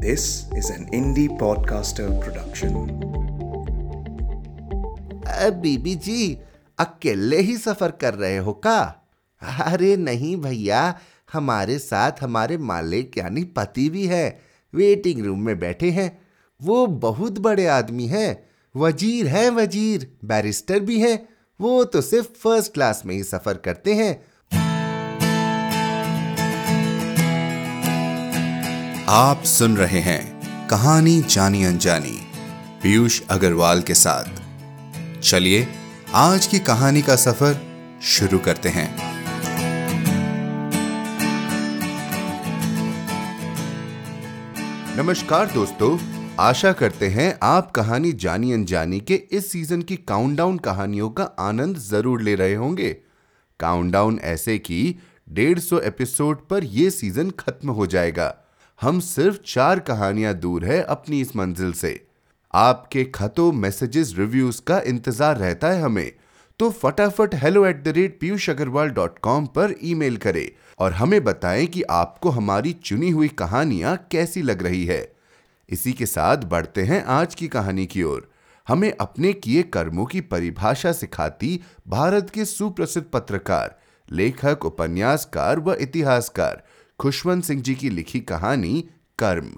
This is an indie podcaster production. बीबी जी, अकेले ही सफ़र कर रहे हो का? अरे नहीं भैया, हमारे साथ हमारे मालिक यानी पति भी है, वेटिंग रूम में बैठे हैं। वो बहुत बड़े आदमी हैं, वज़ीर है वज़ीर, बैरिस्टर भी हैं, वो तो सिर्फ़ फ़र्स्ट क्लास में ही सफ़र करते हैं। आप सुन रहे हैं कहानी जानी अनजानी, पीयूष अग्रवाल के साथ। चलिए, आज की कहानी का सफ़र शुरू करते हैं। नमस्कार दोस्तों, आशा करते हैं आप कहानी जानी अनजानी के इस सीज़न की काउंटडाउन कहानियों का आनंद ज़रूर ले रहे होंगे। काउंटडाउन ऐसे कि 150 एपिसोड पर यह सीज़न खत्म हो जाएगा। हम सिर्फ़ चार कहानियाँ दूर है अपनी इस मंजिल से। आपके खतों मैसेजेस रिव्यूज़ का इंतज़ार रहता है हमें। तो फटाफट hello at the rate Piyush Agarwal dot com पर ईमेल करें और हमें बताएँ कि आपको हमारी चुनी हुई कहानियाँ कैसी लग रही है। इसी के साथ बढ़ते हैं आज की कहानी की ओर। हमें अपने किए कर्मों की परिभाषा सिखाती भारत के सुप्रसिद्ध पत्रकार, लेखक, उपन्यासकार व इतिहासकार खुशवंत सिंह जी की लिखी कहानी कर्म।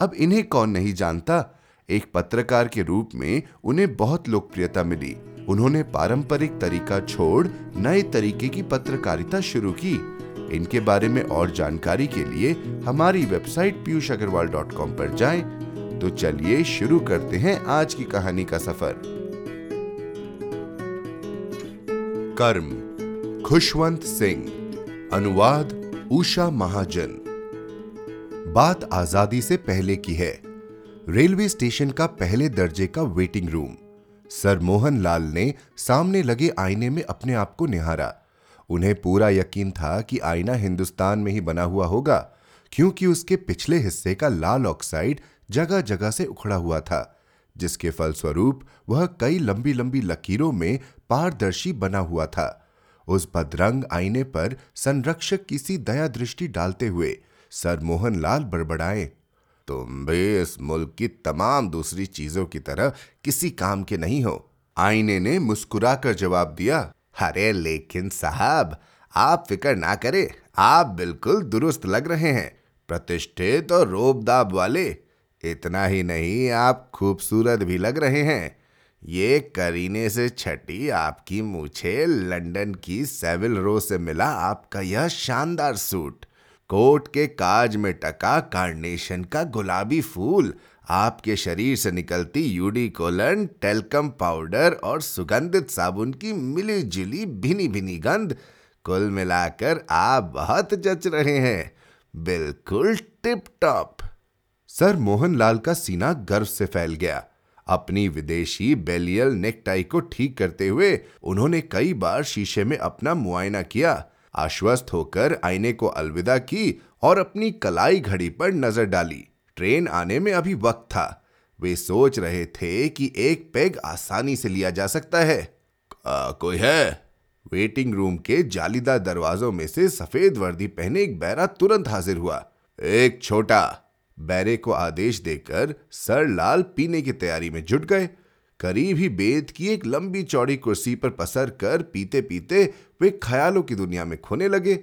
अब इन्हें कौन नहीं जानता? एक पत्रकार के रूप में उन्हें बहुत लोकप्रियता मिली। उन्होंने पारंपरिक तरीका छोड़ नए तरीके की पत्रकारिता शुरू की। इनके बारे में और जानकारी के लिए हमारी website Piyush Agarwal dot com पर जाए। तो चलिए शुरू करते हैं आज की कहानी का सफ़र। कर्म। खुशवंत सिंह। अनुवाद उषा महाजन। बात आज़ादी से पहले की है। रेलवे स्टेशन का पहले दर्जे का waiting room. Sir Mohan Lal ने सामने लगे आईने में अपने आप को निहारा। उन्हें पूरा यकीन था कि आईना हिंदुस्तान में ही बना हुआ होगा, क्योंकि उसके पिछले हिस्से का लाल ऑक्साइड जगह जगह से उखड़ा हुआ था, जिसके फलस्वरूप वह कई लंबी लंबी लकीरों में पारदर्शी बना हुआ था। उस बदरंग आईने पर संरक्षक किसी दया दृष्टि डालते हुए सर मोहन लाल बड़बड़ाए, तुम भी इस मुल्क की तमाम दूसरी चीज़ों की तरह किसी काम के नहीं हो। आईने ने मुस्कुराकर जवाब दिया, अरे लेकिन साहब, आप फ़िक्र ना करें, आप बिल्कुल दुरुस्त लग रहे हैं। प्रतिष्ठित और रोबदाब वाले, इतना ही नहीं, आप खूबसूरत भी लग रहे हैं। ये करीने से छठी आपकी मुझे लंदन की सेविल रो से मिला आपका यह शानदार सूट। कोट के काज में टका कार्नेशन का गुलाबी फूल। आपके शरीर से निकलती यूडी कोलन टेलकम पाउडर और सुगंधित साबुन की मिली जुली भिनी भिनी गंध कुल मिलाकर आप बहुत जच रहे हैं। बिल्कुल टिप टॉप सर, मोहनलाल का सीना गर्व से फैल गया। अपनी विदेशी बेलियल नेकटाई को ठीक करते हुए उन्होंने कई बार शीशे में अपना मुआयना किया। आश्वस्त होकर आईने को अलविदा की और अपनी कलाई घड़ी पर नज़र डाली। ट्रेन आने में अभी वक्त था। वे सोच रहे थे कि एक पेग आसानी से लिया जा सकता है। आ, कोई है? वेटिंग रूम के जालीदार दरवाजों में से सफ़ेद वर्दी पहने एक बैरा तुरंत हाजिर हुआ। एक छोटा बैरे को आदेश देकर सर लाल पीने की तैयारी में जुट गए। करीब ही बेद की एक लंबी चौड़ी कुर्सी पर पसर कर पीते पीते वे ख्यालों की दुनिया में खोने लगे।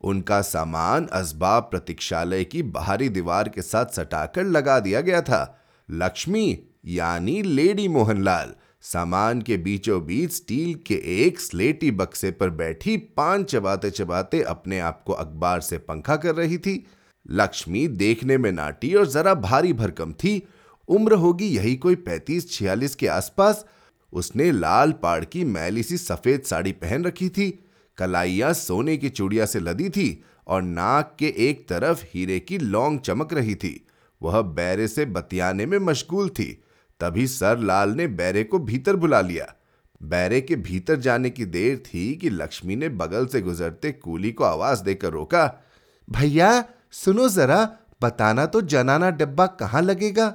उनका सामान असबाब प्रतीक्षालय की बाहरी दीवार के साथ सटाकर लगा दिया गया था। लक्ष्मी, यानी लेडी मोहनलाल, सामान के बीचों बीच स्टील के एक स्लेटी बक्से पर बैठी पान चबाते चबाते अपने आप को अखबार से पंखा कर रही थी। लक्ष्मी देखने में नाटी और जरा भारी भरकम थी। उम्र होगी यही कोई पैंतीस, छियालीस के आसपास। उसने लाल पाड़ की मैली सी सफ़ेद साड़ी पहन रखी थी। कलाइया सोने की चूड़िया से लदी थी और नाक के एक तरफ़ हीरे की लौंग चमक रही थी। वह बैरे से बतियाने में मशगूल थी। तभी सर लाल ने बैरे को भीतर बुला लिया। बैरे के भीतर जाने की देर थी कि लक्ष्मी ने बगल से गुजरते कूली को आवाज़ देकर रोका, भैया सुनो जरा, बताना तो जनाना डब्बा कहाँ लगेगा?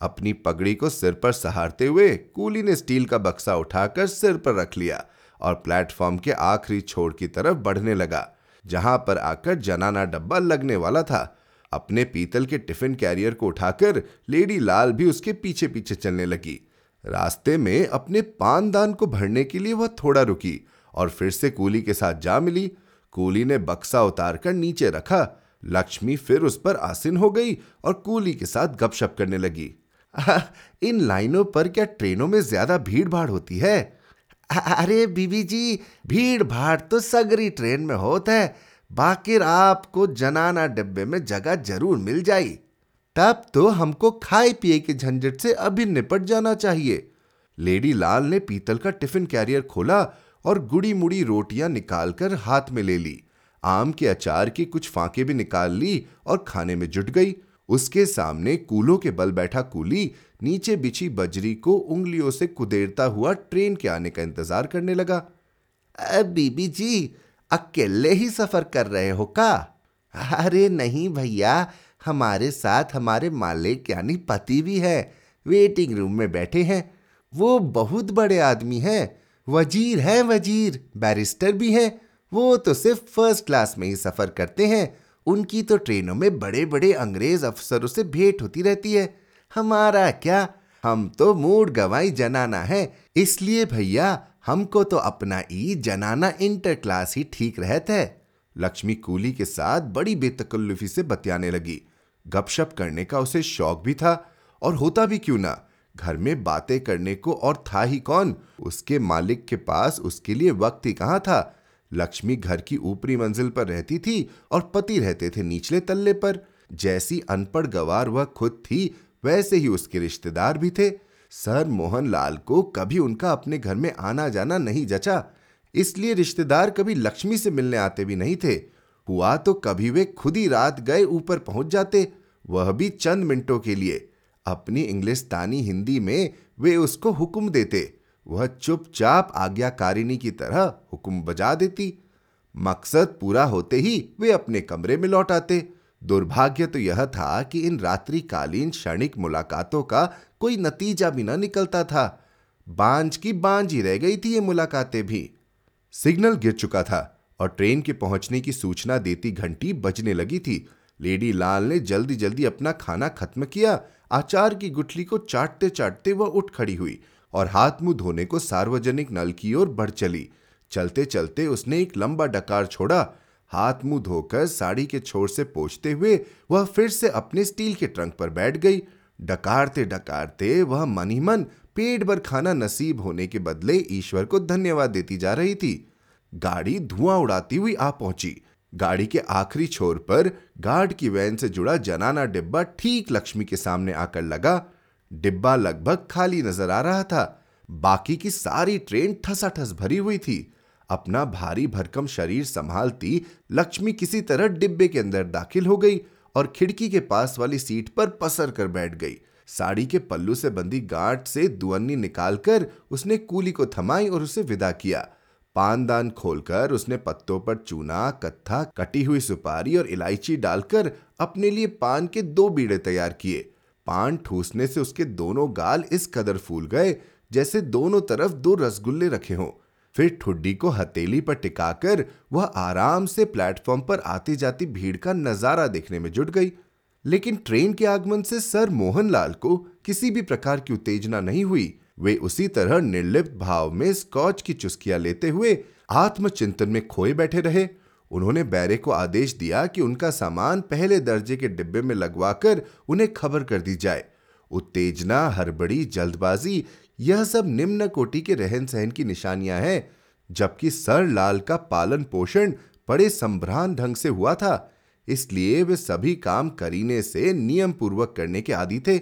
अपनी पगड़ी को सिर पर सहारते हुए कूली ने स्टील का बक्सा उठाकर सिर पर रख लिया और प्लेटफॉर्म के आखिरी छोर की तरफ़ बढ़ने लगा, जहाँ पर आकर जनाना डब्बा लगने वाला था। अपने पीतल के टिफ़िन कैरियर को उठाकर लेडी लाल भी उसके पीछे पीछे चलने लगी। रास्ते में अपने पानदान को भरने के लिए वह थोड़ा रुकी और फिर से कूली के साथ जा मिली। कूली ने बक्सा उतारकर नीचे रखा लक्ष्मी फिर उस पर आसीन हो गई और कूली के साथ गपशप करने लगी। इन लाइनों पर क्या ट्रेनों में ज़्यादा भीड़ भाड़ होती है? अरे बीबी जी भीड़ भाड़ तो सगरी ट्रेन में होता है। बाकिर आपको जनाना डिब्बे में जगह ज़रूर मिल जाई। तब तो हमको खाए पिए के झंझट से अभी निपट जाना चाहिए। लेडी लाल ने पीतल का टिफ़िन कैरियर खोला और गुड़ी मुड़ी रोटियाँ निकालकर हाथ में ले ली। आम के अचार की कुछ फांके भी निकाल ली और खाने में जुट गई। उसके सामने कूलों के बल बैठा कूली नीचे बिछी बजरी को उंगलियों से कुदेरता हुआ ट्रेन के आने का इंतज़ार करने लगा। बीबी जी, अकेले ही सफ़र कर रहे हो का? अरे नहीं भैया, हमारे साथ हमारे मालिक यानी पति भी है, वेटिंग रूम में बैठे हैं। वो बहुत बड़े आदमी हैं, वज़ीर हैं वज़ीर, बैरिस्टर भी हैं। वो तो सिर्फ़ फ़र्स्ट क्लास में ही सफ़र करते हैं। उनकी तो ट्रेनों में बड़े बड़े अंग्रेज़ अफसरों से भेंट होती रहती है। हमारा क्या? हम तो मूड गवाई जनाना है। इसलिए भैया, हमको तो अपना ई जनाना इंटर क्लास ही ठीक रहता है। लक्ष्मी कूली के साथ बड़ी बेतकल्लुफी से बतियाने लगी। गपशप करने का उसे शौक भी था। और होता भी क्यों ना? घर में बातें करने को और था ही कौन? उसके मालिक के पास उसके लिए वक्त ही कहाँ था? लक्ष्मी घर की ऊपरी मंजिल पर रहती थी और पति रहते थे निचले तल्ले पर। जैसी अनपढ़ गवार वह खुद थी, वैसे ही उसके रिश्तेदार भी थे। सर मोहन लाल को कभी उनका अपने घर में आना जाना नहीं जचा। इसलिए रिश्तेदार कभी लक्ष्मी से मिलने आते भी नहीं थे। हुआ तो कभी वे खुद ही रात गए ऊपर पहुँच जाते, वह भी चंद मिनटों के लिए। अपनी इंग्लिस्तानी हिंदी में वे उसको हुक्म देते। वह चुपचाप आज्ञाकारिणी की तरह हुक्म बजा देती। मकसद पूरा होते ही वे अपने कमरे में लौट आते। दुर्भाग्य तो यह था कि इन रात्रिकालीन क्षणिक मुलाकातों का कोई नतीजा भी न निकलता था। बांझ की बांझ ही रह गई थी ये मुलाकातें भी। सिग्नल गिर चुका था और ट्रेन के पहुँचने की सूचना देती घंटी बजने लगी थी। लेडी लाल ने जल्दी जल्दी अपना खाना खत्म किया। आचार की गुठली को चाटते चाटते वह उठ खड़ी हुई। और हाथ मुँह धोने को सार्वजनिक नल की ओर बढ़ चली। चलते चलते उसने एक लंबा डकार छोड़ा। हाथ मुँह धोकर साड़ी के छोर से पोछते हुए वह फिर से अपने स्टील के ट्रंक पर बैठ गई। डकारते डकारते वह मन ही मन पेट भर खाना नसीब होने के बदले ईश्वर को धन्यवाद देती जा रही थी। गाड़ी धुआँ उड़ाती हुई आ पहुँची। गाड़ी के आखिरी छोर पर गार्ड की वैन से जुड़ा जनाना डिब्बा ठीक लक्ष्मी के सामने आकर लगा। डिब्बा लगभग खाली नज़र आ रहा था। बाकी की सारी ट्रेन ठसाठस भरी हुई थी। अपना भारी भरकम शरीर संभालती लक्ष्मी किसी तरह डिब्बे के अंदर दाखिल हो गई और खिड़की के पास वाली सीट पर पसर कर बैठ गई। साड़ी के पल्लू से बंधी गांठ से दुअन्नी निकालकर उसने कूली को थमाई और उसे विदा किया। पानदान खोलकर उसने पत्तों पर चूना, कत्था, कटी हुई सुपारी और इलायची डालकर अपने लिए पान के दो बीड़े तैयार किए। पान ठूसने से उसके दोनों गाल इस कदर फूल गए जैसे दोनों तरफ़ दो रसगुल्ले रखे हों। फिर ठुड्डी को हथेली पर टिकाकर वह आराम से प्लेटफॉर्म पर आती जाती भीड़ का नज़ारा देखने में जुट गई। लेकिन ट्रेन के आगमन से सर मोहनलाल को किसी भी प्रकार की उत्तेजना नहीं हुई। वे उसी तरह निर्लिप्त भाव में स्कॉच की चुस्कियाँ लेते हुए आत्मचिंतन में खोए बैठे रहे। उन्होंने बैरे को आदेश दिया कि उनका सामान पहले दर्जे के डिब्बे में लगवाकर उन्हें खबर कर दी जाए। उत्तेजना, हड़बड़ी, जल्दबाजी, यह सब निम्न कोटि के रहन सहन की निशानियाँ हैं, जबकि सर लाल का पालन पोषण बड़े संभ्रान ढंग से हुआ था। इसलिए वे सभी काम करीने से नियम पूर्वक करने के आदि थे।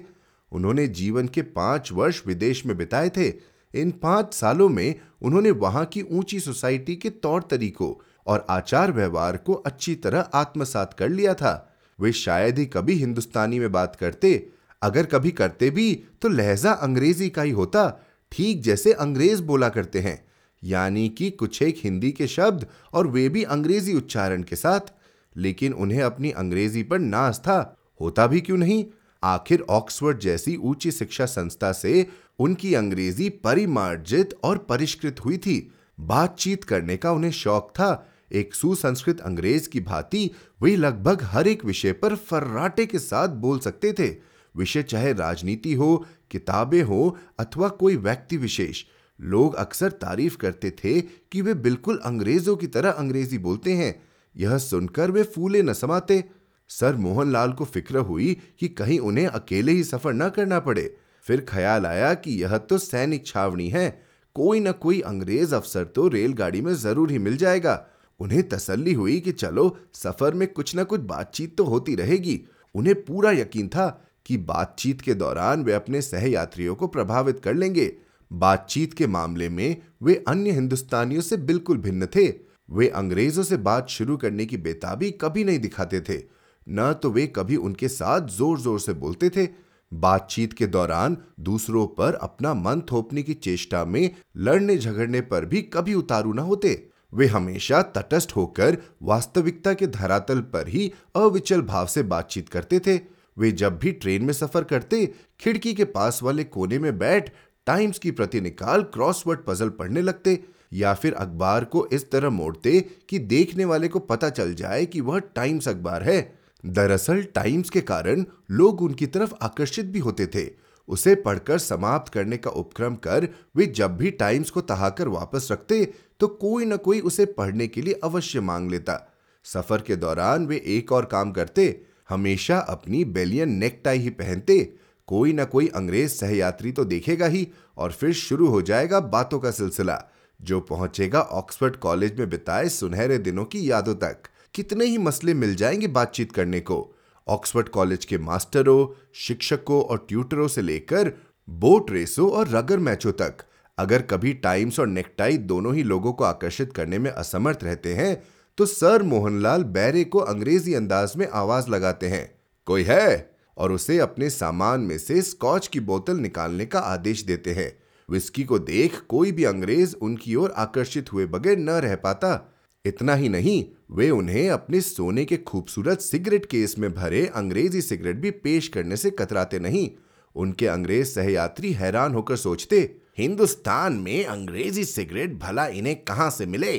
उन्होंने जीवन के पाँच वर्ष विदेश में बिताए थे। इन पाँच सालों में उन्होंने वहाँ की ऊँची सोसाइटी के तौर तरीकों और आचार व्यवहार को अच्छी तरह आत्मसात कर लिया था। वे शायद ही कभी हिंदुस्तानी में बात करते, अगर कभी करते भी तो लहजा अंग्रेज़ी का ही होता, ठीक जैसे अंग्रेज़ बोला करते हैं। यानी कि कुछ एक हिंदी के शब्द और वे भी अंग्रेज़ी उच्चारण के साथ। लेकिन उन्हें अपनी अंग्रेज़ी पर नाज था, होता भी क्यों नहीं? आखिर ऑक्सफोर्ड जैसी ऊँची शिक्षा संस्था से उनकी अंग्रेज़ी परिमार्जित और परिष्कृत हुई थी। बातचीत करने का उन्हें शौक था एक सुसंस्कृत अंग्रेज़ की भांति वे लगभग हर एक विषय पर फर्राटे के साथ बोल सकते थे। विषय चाहे राजनीति हो, किताबें हो, अथवा कोई व्यक्ति विशेष। लोग अक्सर तारीफ़ करते थे कि वे बिल्कुल अंग्रेज़ों की तरह अंग्रेज़ी बोलते हैं। यह सुनकर वे फूले न समाते। सर मोहनलाल को फ़िक्र हुई कि कहीं उन्हें अकेले ही सफ़र न करना पड़े। फिर ख्याल आया कि यह तो सैनिक छावनी है। कोई न कोई अंग्रेज़ अफसर तो रेलगाड़ी में ज़रूर ही मिल जाएगा। उन्हें तसल्ली हुई कि चलो, सफ़र में कुछ ना कुछ बातचीत तो होती रहेगी। उन्हें पूरा यकीन था कि बातचीत के दौरान वे अपने सहयात्रियों को प्रभावित कर लेंगे। बातचीत के मामले में वे अन्य हिंदुस्तानियों से बिल्कुल भिन्न थे। वे अंग्रेज़ों से बात शुरू करने की बेताबी कभी नहीं दिखाते थे। न तो वे कभी उनके साथ ज़ोर ज़ोर से बोलते थे। बातचीत के दौरान दूसरों पर अपना मन थोपने की चेष्टा में लड़ने झगड़ने पर भी कभी उतारू न होते। वे हमेशा तटस्थ होकर वास्तविकता के धरातल पर ही अविचल भाव से बातचीत करते थे। वे जब भी ट्रेन में सफ़र करते, खिड़की के पास वाले कोने में बैठ, टाइम्स की प्रति निकाल क्रॉसवर्ड पजल पढ़ने लगते, या फिर अखबार को इस तरह मोड़ते कि देखने वाले को पता चल जाए कि वह टाइम्स अखबार है। दरअसल, टाइम्स के कारण लोग उनकी तरफ़ आकर्षित भी होते थे। उसे पढ़कर समाप्त करने का उपक्रम कर वे जब भी टाइम्स को तहाकर वापस रखते तो कोई न कोई उसे पढ़ने के लिए अवश्य मांग लेता। सफ़र के दौरान वे एक और काम करते, हमेशा अपनी बेलियन नेकटाई ही पहनते। कोई न कोई अंग्रेज़ सहयात्री तो देखेगा ही, और फिर शुरू हो जाएगा बातों का सिलसिला, जो पहुंचेगा ऑक्सफोर्ड कॉलेज में बिताए सुनहरे दिनों की यादों तक। कितने ही मसले मिल जाएँगे बातचीत करने को। ऑक्सफोर्ड कॉलेज के मास्टरों, शिक्षकों और ट्यूटरों से लेकर बोट रेसों और रगर मैचों तक। अगर कभी टाइम्स और नेकटाई दोनों ही लोगों को आकर्षित करने में असमर्थ रहते हैं तो सर मोहनलाल बैरे को अंग्रेज़ी अंदाज में आवाज़ लगाते हैं। कोई है? और उसे अपने सामान में से स्कॉच की बोतल निकालने का आदेश देते हैं। विस्की को देख कोई भी अंग्रेज़ उनकी ओर आकर्षित हुए बगैर न रह पाता इतना ही नहीं, वे उन्हें अपने सोने के खूबसूरत सिगरेट केस में भरे अंग्रेज़ी सिगरेट भी पेश करने से कतराते नहीं। उनके अंग्रेज़ सहयात्री हैरान होकर सोचते, हिंदुस्तान में अंग्रेज़ी सिगरेट भला इन्हें कहाँ से मिले?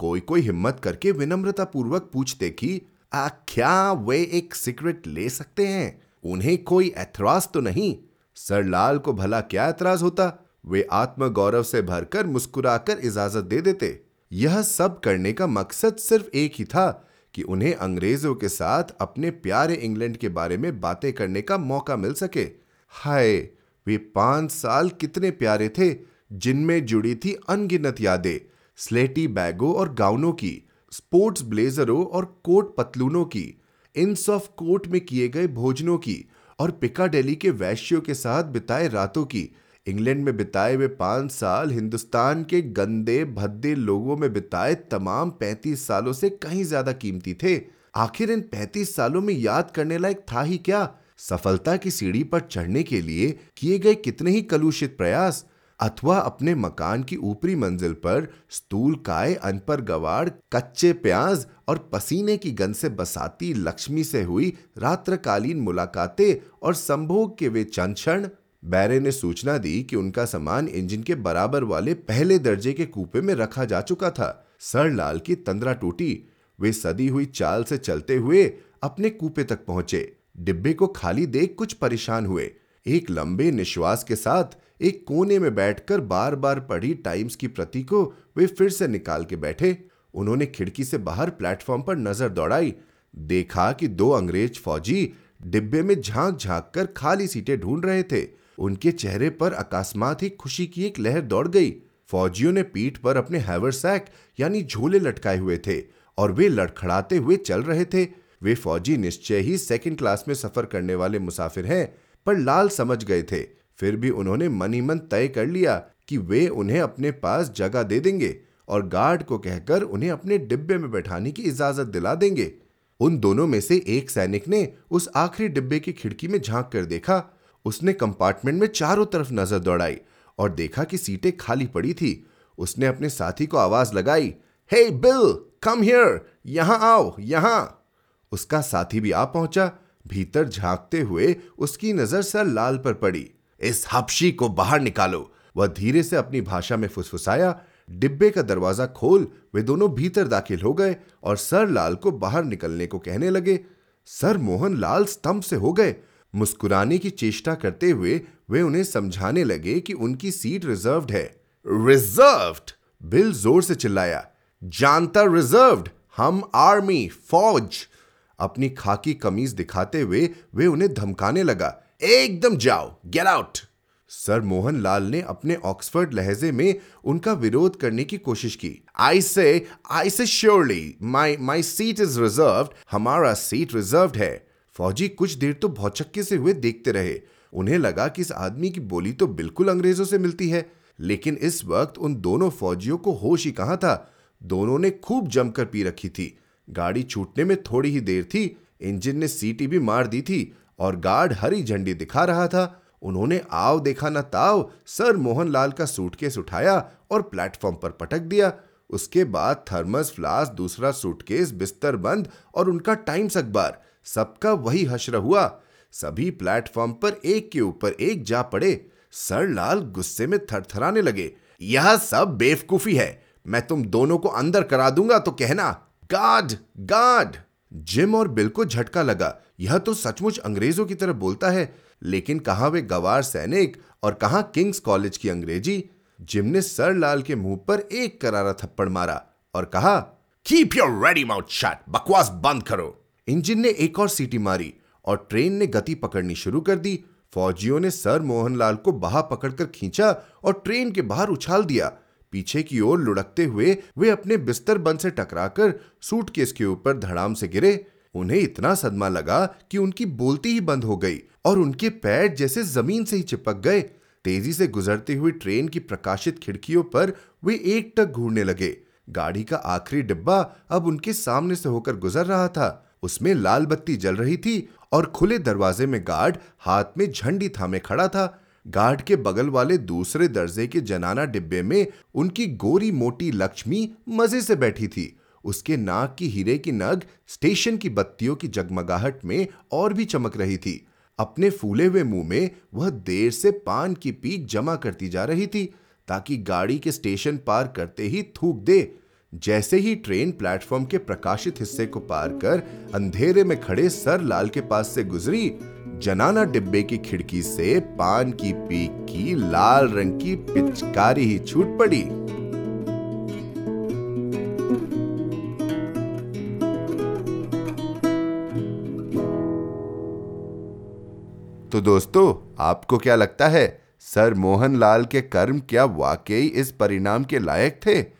कोई कोई हिम्मत करके विनम्रता पूर्वक पूछते कि क्या वे एक सिगरेट ले सकते हैं? उन्हें कोई ऐतराज तो नहीं? सरलाल को भला क्या ऐतराज होता? वे आत्मगौरव से भरकर मुस्कुराकर इजाज़त दे देते। यह सब करने का मकसद सिर्फ़ एक ही था कि उन्हें अंग्रेज़ों के साथ अपने प्यारे इंग्लैंड के बारे में बातें करने का मौका मिल सके। हाय, वे पाँच साल कितने प्यारे थे, जिनमें जुड़ी थी अनगिनत यादें, स्लेटी बैगों और गाउनों की, स्पोर्ट्स ब्लेजरों और कोट पतलूनों की इंस ऑफ़ कोट में किए गए भोजनों की और पिकाडेली के वैश्यों के साथ बिताए रातों की। इंग्लैंड में बिताए हुए पाँच साल हिंदुस्तान के गंदे, भद्दे लोगों में बिताए तमाम पैंतीस सालों से कहीं ज़्यादा कीमती थे। आखिर इन पैंतीस सालों में याद करने लायक था ही क्या? सफलता की सीढ़ी पर चढ़ने के लिए किए गए कितने ही कलुषित प्रयास, अथवा अपने मकान की ऊपरी मंजिल पर स्तूल काय अनपर गवाड़ कच्चे प्याज और पसीने की गंध से बसाती लक्ष्मी से हुई रात्रकालीन मुलाकातें और संभोग के वे चंद क्षण बैरे ने सूचना दी कि उनका सामान इंजन के बराबर वाले पहले दर्जे के कूपे में रखा जा चुका था। सर लाल की तंद्रा टूटी। वे सदी हुई चाल से चलते हुए अपने कूपे तक पहुँचे। डिब्बे को खाली देख कुछ परेशान हुए। एक लंबे निश्वास के साथ एक कोने में बैठकर बार बार पढ़ी टाइम्स की प्रति को वे फिर से निकाल के बैठे। उन्होंने खिड़की से बाहर प्लेटफॉर्म पर नज़र दौड़ाई। देखा कि दो अंग्रेज़ फौजी डिब्बे में झाँक झाँक कर खाली सीटें ढूंढ रहे थे। उनके चेहरे पर अकस्मात ही खुशी की एक लहर दौड़ गई। फौजियों ने पीठ पर अपने हैवरसैक, यानी झोले लटकाए हुए थे और वे लड़खड़ाते हुए चल रहे थे। वे फौजी निश्चय ही सेकंड क्लास में सफ़र करने वाले मुसाफिर हैं, पर लाल समझ गए थे। फिर भी उन्होंने मन ही मन तय कर लिया कि वे उन्हें अपने पास जगह दे देंगे और गार्ड को कहकर उन्हें अपने डिब्बे में बैठाने की इजाज़त दिला देंगे। उन दोनों में से एक सैनिक ने उस आखिरी डिब्बे की खिड़की में झाँक कर देखा उसने कंपार्टमेंट में चारों तरफ़ नज़र दौड़ाई और देखा कि सीटें खाली पड़ी थी। उसने अपने साथी को आवाज़ लगाई, हे बिल, कम हियर, यहाँ आओ, यहाँ। उसका साथी भी आ पहुँचा। भीतर झांकते हुए उसकी नज़र सर लाल पर पड़ी। इस हपशी को बाहर निकालो। वह धीरे से अपनी भाषा में फुसफुसाया। डिब्बे का दरवाज़ा खोल, वे दोनों भीतर दाखिल हो गए और सर लाल को बाहर निकलने को कहने लगे। सर मोहन लाल स्तंभ से हो गए। मुस्कुराने की चेष्टा करते हुए वे उन्हें समझाने लगे कि उनकी सीट रिजर्व्ड है। रिजर्व्ड? बिल ज़ोर से चिल्लाया। जानता रिजर्व्ड? हम आर्मी, फौज। अपनी खाकी कमीज दिखाते हुए वे उन्हें धमकाने लगा। एकदम जाओ get out sir Mohan Lal ने अपने ऑक्सफर्ड लहजे में उनका विरोध करने की कोशिश की। I say I say surely my my seat is reserve हमारा सीट रिज़र्व है। फौजी कुछ देर तो भौचक्के से हुए देखते रहे। उन्हें लगा कि इस आदमी की बोली तो बिल्कुल अंग्रेज़ों से मिलती है, लेकिन इस वक्त उन दोनों फौजियों को होश ही कहाँ था। दोनों ने खूब जमकर पी रखी थी। गाड़ी छूटने में थोड़ी ही देर थी, इंजन ने सीटी भी मार दी थी और गार्ड हरी झंडी दिखा रहा था। उन्होंने आव देखा न ताव सर मोहनलाल का सूटकेस उठाया और प्लेटफॉर्म पर पटक दिया। उसके बाद थर्मस फ्लास दूसरा सूटकेस, बिस्तर बंद और उनका टाइम्स अखबार। सबका वही हश्र हुआ। सभी प्लेटफॉर्म पर एक के ऊपर एक जा पड़े। सर लाल गुस्से में थरथराने लगे। यह सब बेवकूफ़ी है। मैं तुम दोनों को अंदर करा दूँगा तो कहना गार्ड गार्ड जिम और बिल को झटका लगा। यह तो सचमुच अंग्रेज़ों की तरह बोलता है। लेकिन कहा वे गवार सैनिक और कहा किंग्स कॉलेज की अंग्रेज़ी? जिम ने सर लाल के मुँह पर एक करारा थप्पड़ मारा और कहा keep your ready mouth shut बकवास बंद करो! इंजन ने एक और सीटी मारी और ट्रेन ने गति पकड़नी शुरू कर दी। फौजियों ने सर मोहनलाल को बाहा पकड़कर खींचा और ट्रेन के बाहर उछाल दिया। पीछे की ओर लुढ़कते हुए वे अपने बिस्तर बंद से टकराकर सूटकेस के ऊपर धड़ाम से गिरे। उन्हें इतना सदमा लगा कि उनकी बोलती ही बंद हो गई और उनके पैर जैसे ज़मीन से ही चिपक गए। तेज़ी से गुजरती हुई ट्रेन की प्रकाशित खिड़कियों पर वे एक टक घूरने लगे। गाड़ी का आखिरी डिब्बा अब उनके सामने से होकर गुजर रहा था। उसमें लाल बत्ती जल रही थी और खुले दरवाजे में गार्ड हाथ में झंडी थामे खड़ा था। गार्ड के बगल वाले दूसरे दर्जे के जनाना डिब्बे में उनकी गोरी मोटी लक्ष्मी मज़े से बैठी थी। उसके नाक की हीरे की नग स्टेशन की बत्तियों की जगमगाहट में और भी चमक रही थी। अपने फूले हुए मुँह में वह देर से पान की पीक जमा करती जा रही थी ताकि गाड़ी के स्टेशन पार करते ही थूक दे जैसे ही ट्रेन प्लेटफॉर्म के प्रकाशित हिस्से को पार कर अंधेरे में खड़े सर लाल के पास से गुजरी, जनाना डिब्बे की खिड़की से पान की पीक की लाल रंग की पिचकारी ही छूट पड़ी। तो दोस्तों, आपको क्या लगता है, सर मोहन लाल के कर्म क्या वाकई इस परिणाम के लायक थे?